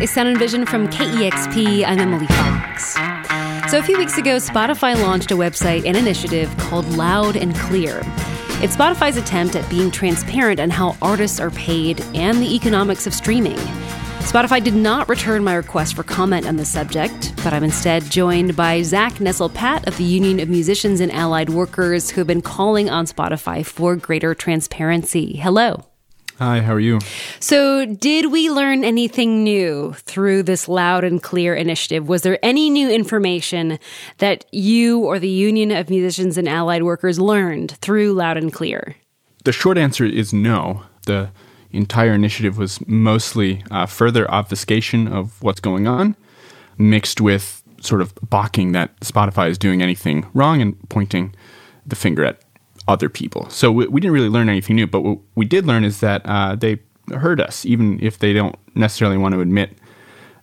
is Sound and Vision from KEXP. I'm Emily Fox. So, a few weeks ago, Spotify launched a website and initiative called Loud and Clear. It's Spotify's attempt at being transparent on how artists are paid and the economics of streaming. Spotify did not return my request for comment on the subject, but I'm instead joined by Zach Nestel-Patt of the Union of Musicians and Allied Workers, who have been calling on Spotify for greater transparency. Hello. Hi, how are you? So, did we learn anything new through this loud and clear initiative? Was there any new information that you or the Union of Musicians and Allied Workers learned through loud and clear? The short answer is no. The entire initiative was mostly uh, further obfuscation of what's going on, mixed with sort of balking that Spotify is doing anything wrong and pointing the finger at other people. So we, we, didn't really learn anything new, but what we did learn is that uh, they heard us, even if they don't necessarily want to admit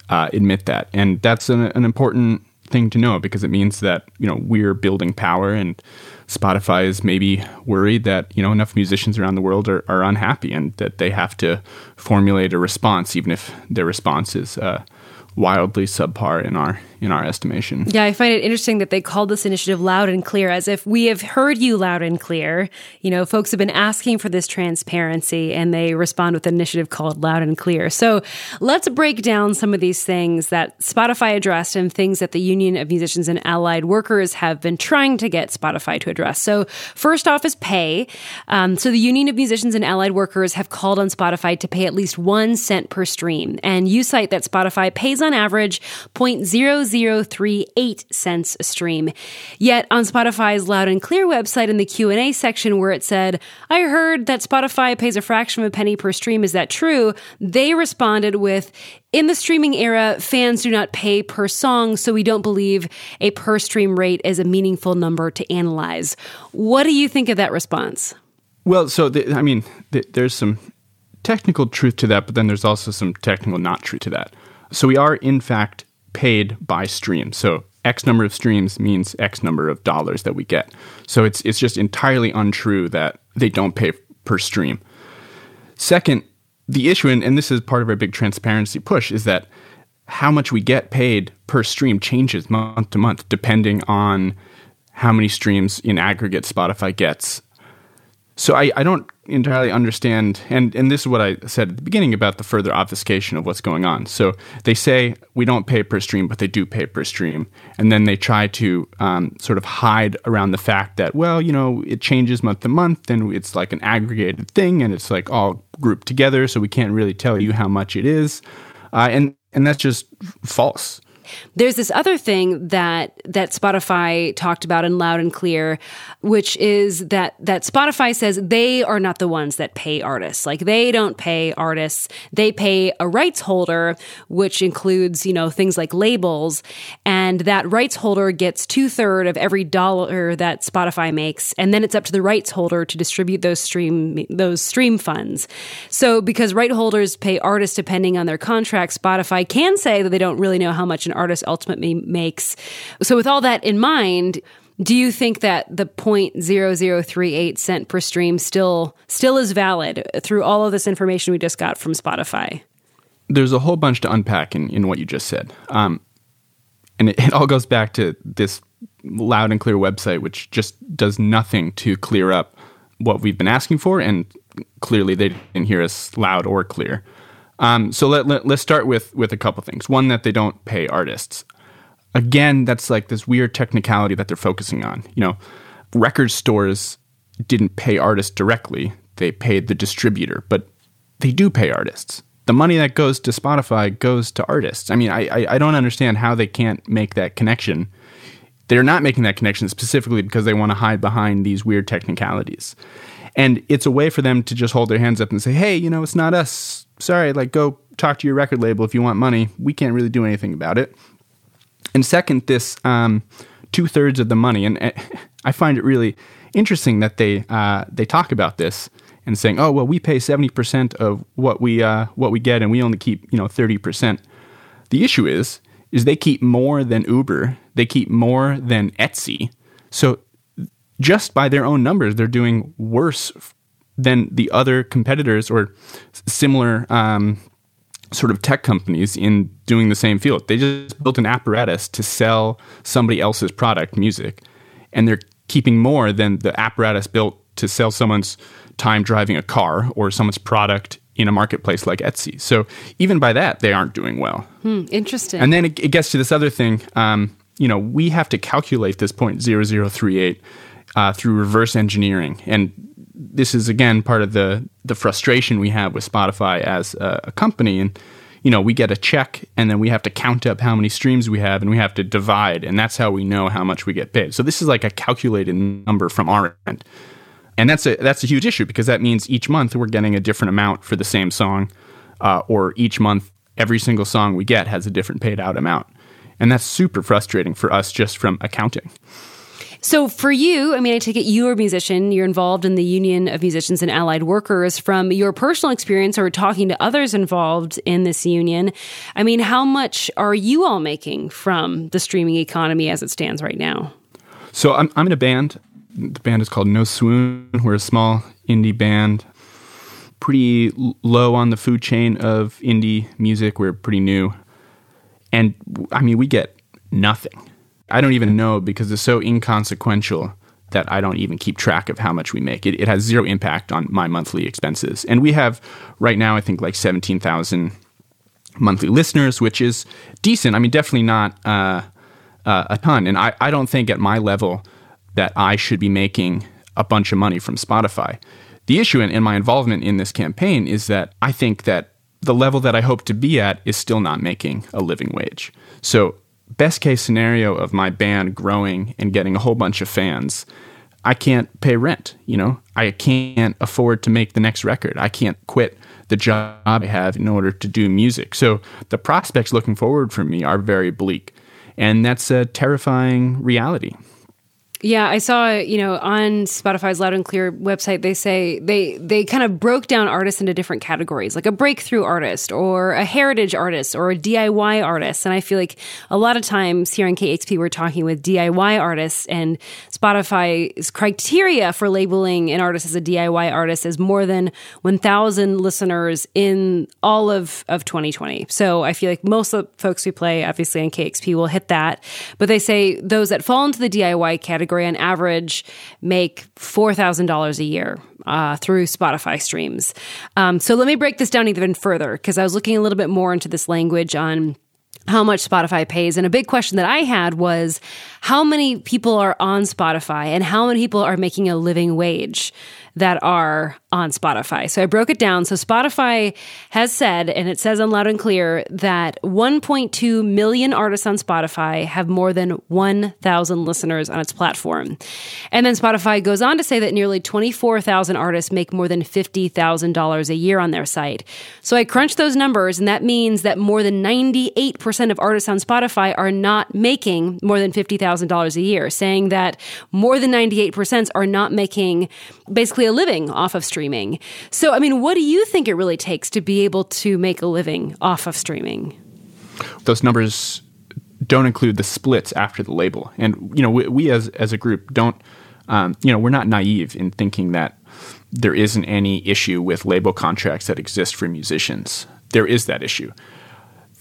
uh, admit that, and that's an, an, important thing to know because it means that you know we're building power, and Spotify is maybe worried that you know enough musicians around the world are, are unhappy and that they have to formulate a response, even if their response is uh, wildly subpar in our in our estimation. Yeah, I find it interesting that they called this initiative loud and clear as if we have heard you loud and clear. You know, folks have been asking for this transparency and they respond with an initiative called loud and clear. So let's break down some of these things that Spotify addressed and things that the Union of Musicians and Allied Workers have been trying to get Spotify to address. So first off is pay. Um, so the Union of Musicians and Allied Workers have called on Spotify to pay at least one cent per stream. And you cite that Spotify pays on average 0.0038 cents a stream. Yet on Spotify's Loud and Clear website in the Q&A section where it said, "I heard that Spotify pays a fraction of a penny per stream. Is that true?" They responded with, in the streaming era, fans do not pay per song, so we don't believe a per stream rate is a meaningful number to analyze. What do you think of that response? Well, so the, I mean, the, there's some technical truth to that, but then there's also some technical not truth to that. So we are, in fact, paid by stream. So X number of streams means X number of dollars that we get. So it's it's just entirely untrue that they don't pay per stream. Second, the issue, and, and this is part of our big transparency push, is that how much we get paid per stream changes month to month depending on how many streams in aggregate Spotify gets so I, I don't entirely understand, and, and this is what I said at the beginning about the further obfuscation of what's going on. So they say we don't pay per stream, but they do pay per stream. And then they try to um, sort of hide around the fact that, well, you know, it changes month to month and it's like an aggregated thing and it's like all grouped together. So we can't really tell you how much it is. Uh, and, and that's just false. There's this other thing that that Spotify talked about in loud and clear, which is that that Spotify says they are not the ones that pay artists. Like they don't pay artists. They pay a rights holder, which includes, you know, things like labels. And that rights holder gets two third of every dollar that Spotify makes. And then it's up to the rights holder to distribute those stream those stream funds. So because right holders pay artists depending on their contract, Spotify can say that they don't really know how much an artist ultimately makes. So, with all that in mind, do you think that the 0.0038 cent per stream still still is valid through all of this information we just got from Spotify? There's a whole bunch to unpack in, in what you just said. Um, and it, it all goes back to this loud and clear website, which just does nothing to clear up what we've been asking for. And clearly, they didn't hear us loud or clear. Um, so let, let, us start with with a couple things. One that they don't pay artists. Again, that's like this weird technicality that they're focusing on. You know, record stores didn't pay artists directly; they paid the distributor, but they do pay artists. The money that goes to Spotify goes to artists. I mean, I, I, I don't understand how they can't make that connection. They're not making that connection specifically because they want to hide behind these weird technicalities. And it's a way for them to just hold their hands up and say, hey, you know, it's not us sorry, like go talk to your record label if you want money. We can't really do anything about it. And second, this um, two thirds of the money, and uh, I find it really interesting that they uh, they talk about this and saying, oh well, we pay seventy percent of what we uh, what we get, and we only keep you know thirty percent. The issue is is they keep more than Uber, they keep more than Etsy. So just by their own numbers, they're doing worse than the other competitors or similar um, sort of tech companies in doing the same field. They just built an apparatus to sell somebody else's product, music, and they're keeping more than the apparatus built to sell someone's time driving a car or someone's product in a marketplace like Etsy. So even by that, they aren't doing well. Hmm, interesting. And then it, it, gets to this other thing. Um, you know, we have to calculate this point zero zero three eight uh, through reverse engineering, and this is again part of the the frustration we have with Spotify as a, a company. And you know, we get a check, and then we have to count up how many streams we have, and we have to divide, and that's how we know how much we get paid. So this is like a calculated number from our end and that's a that's a huge issue because that means each month we're getting a different amount for the same song, uh, or each month every single song we get has a different paid out amount, and that's super frustrating for us just from accounting. So, for you, I mean, I take it you're a musician, you're involved in the Union of Musicians and Allied Workers. From your personal experience or talking to others involved in this union, I mean, how much are you all making from the streaming economy as it stands right now? So, I'm, I'm in a band the band is called No Swoon. We're a small indie band, pretty low on the food chain of indie music. We're pretty new. And I mean, we get nothing. I don't even know because it's so inconsequential that I don't even keep track of how much we make. It, it has zero impact on my monthly expenses. And we have right now, I think, like 17,000 monthly listeners, which is decent. I mean, definitely not uh, uh, a ton. And I, I don't think at my level, that I should be making a bunch of money from Spotify. The issue in, in my involvement in this campaign is that I think that the level that I hope to be at is still not making a living wage. So, best case scenario of my band growing and getting a whole bunch of fans, I can't pay rent. You know, I can't afford to make the next record. I can't quit the job I have in order to do music. So, the prospects looking forward for me are very bleak. And that's a terrifying reality. Yeah, I saw, you know, on Spotify's Loud and Clear website, they say they they kind of broke down artists into different categories, like a breakthrough artist or a heritage artist or a DIY artist. And I feel like a lot of times here on KEXP, we're talking with DIY artists, and Spotify's criteria for labeling an artist as a DIY artist is more than 1,000 listeners in all of, of 2020. So I feel like most of the folks we play, obviously on KEXP will hit that. But they say those that fall into the DIY category on average make $4,000 a year uh, through Spotify streams. Um, so let me break this down even further because I was looking a little bit more into this language on how much Spotify pays. And a big question that I had was how many people are on Spotify and how many people are making a living wage that are on Spotify. So I broke it down. So Spotify has said, and it says on loud and clear, that 1.2 million artists on Spotify have more than 1,000 listeners on its platform. And then Spotify goes on to say that nearly 24,000 artists make more than $50,000 a year on their site. So I crunched those numbers, and that means that more than 98% of artists on Spotify are not making more than $50,000 a year, saying that more than 98% are not making basically a living off of streaming. So, I mean, what do you think it really takes to be able to make a living off of streaming? Those numbers don't include the splits after the label. And, you know, we, we as, as a group don't, um, you know, we're not naive in thinking that there isn't any issue with label contracts that exist for musicians. There is that issue.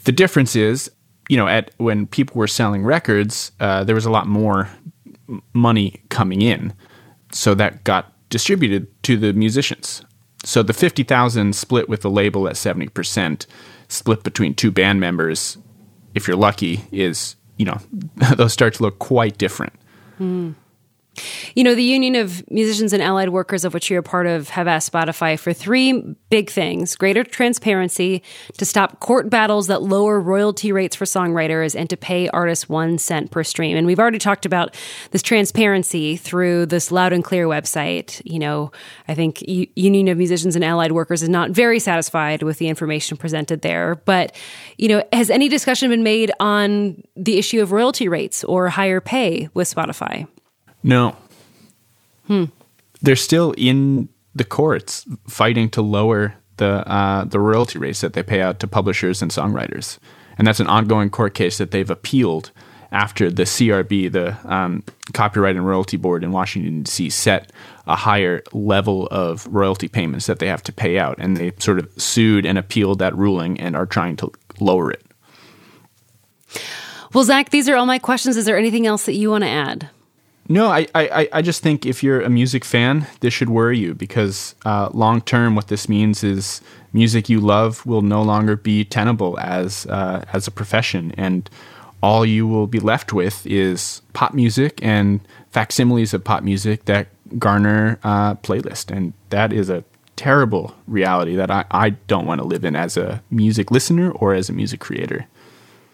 The difference is, you know, at when people were selling records, uh, there was a lot more money coming in, so that got distributed to the musicians. So the 50,000 split with the label at 70%, split between two band members, if you're lucky, is, you know, those start to look quite different. Mm. You know, the Union of Musicians and Allied Workers, of which you're a part of, have asked Spotify for three big things greater transparency, to stop court battles that lower royalty rates for songwriters, and to pay artists one cent per stream. And we've already talked about this transparency through this loud and clear website. You know, I think U- Union of Musicians and Allied Workers is not very satisfied with the information presented there. But, you know, has any discussion been made on the issue of royalty rates or higher pay with Spotify? No. Hmm. They're still in the courts fighting to lower the uh, the royalty rates that they pay out to publishers and songwriters, and that's an ongoing court case that they've appealed after the CRB, the um, Copyright and Royalty Board in Washington, D.C., set a higher level of royalty payments that they have to pay out. And they sort of sued and appealed that ruling and are trying to lower it. Well, Zach, these are all my questions. Is there anything else that you want to add? No, I, I, I just think if you're a music fan, this should worry you because uh, long term, what this means is music you love will no longer be tenable as uh, as a profession, and all you will be left with is pop music and facsimiles of pop music that garner uh, playlist, and that is a terrible reality that I, I don't want to live in as a music listener or as a music creator.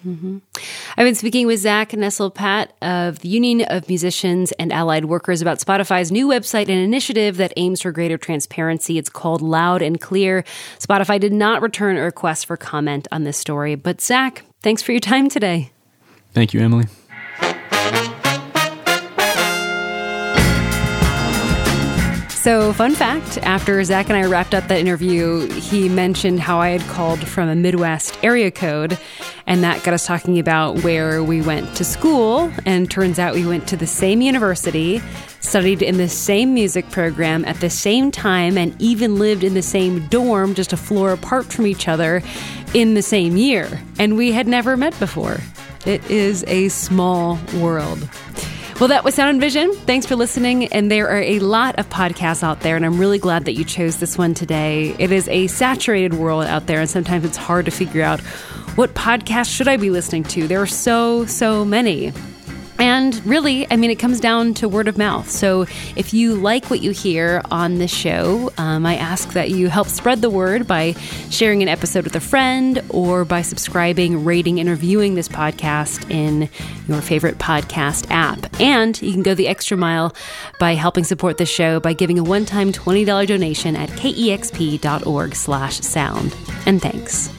Mm-hmm. I've been speaking with Zach Nestel-Patt of the Union of Musicians and Allied Workers about Spotify's new website and initiative that aims for greater transparency. It's called Loud and Clear. Spotify did not return a request for comment on this story. But Zach, thanks for your time today. Thank you, Emily. So, fun fact after Zach and I wrapped up that interview, he mentioned how I had called from a Midwest area code, and that got us talking about where we went to school. And turns out we went to the same university, studied in the same music program at the same time, and even lived in the same dorm, just a floor apart from each other, in the same year. And we had never met before. It is a small world. Well, that was Sound and Vision. Thanks for listening. And there are a lot of podcasts out there, and I'm really glad that you chose this one today. It is a saturated world out there, and sometimes it's hard to figure out what podcast should I be listening to. There are so, so many. And really, I mean, it comes down to word of mouth. So if you like what you hear on this show, um, I ask that you help spread the word by sharing an episode with a friend or by subscribing, rating, and reviewing this podcast in your favorite podcast app. And you can go the extra mile by helping support the show by giving a one-time $20 donation at kexp.org slash sound. And thanks.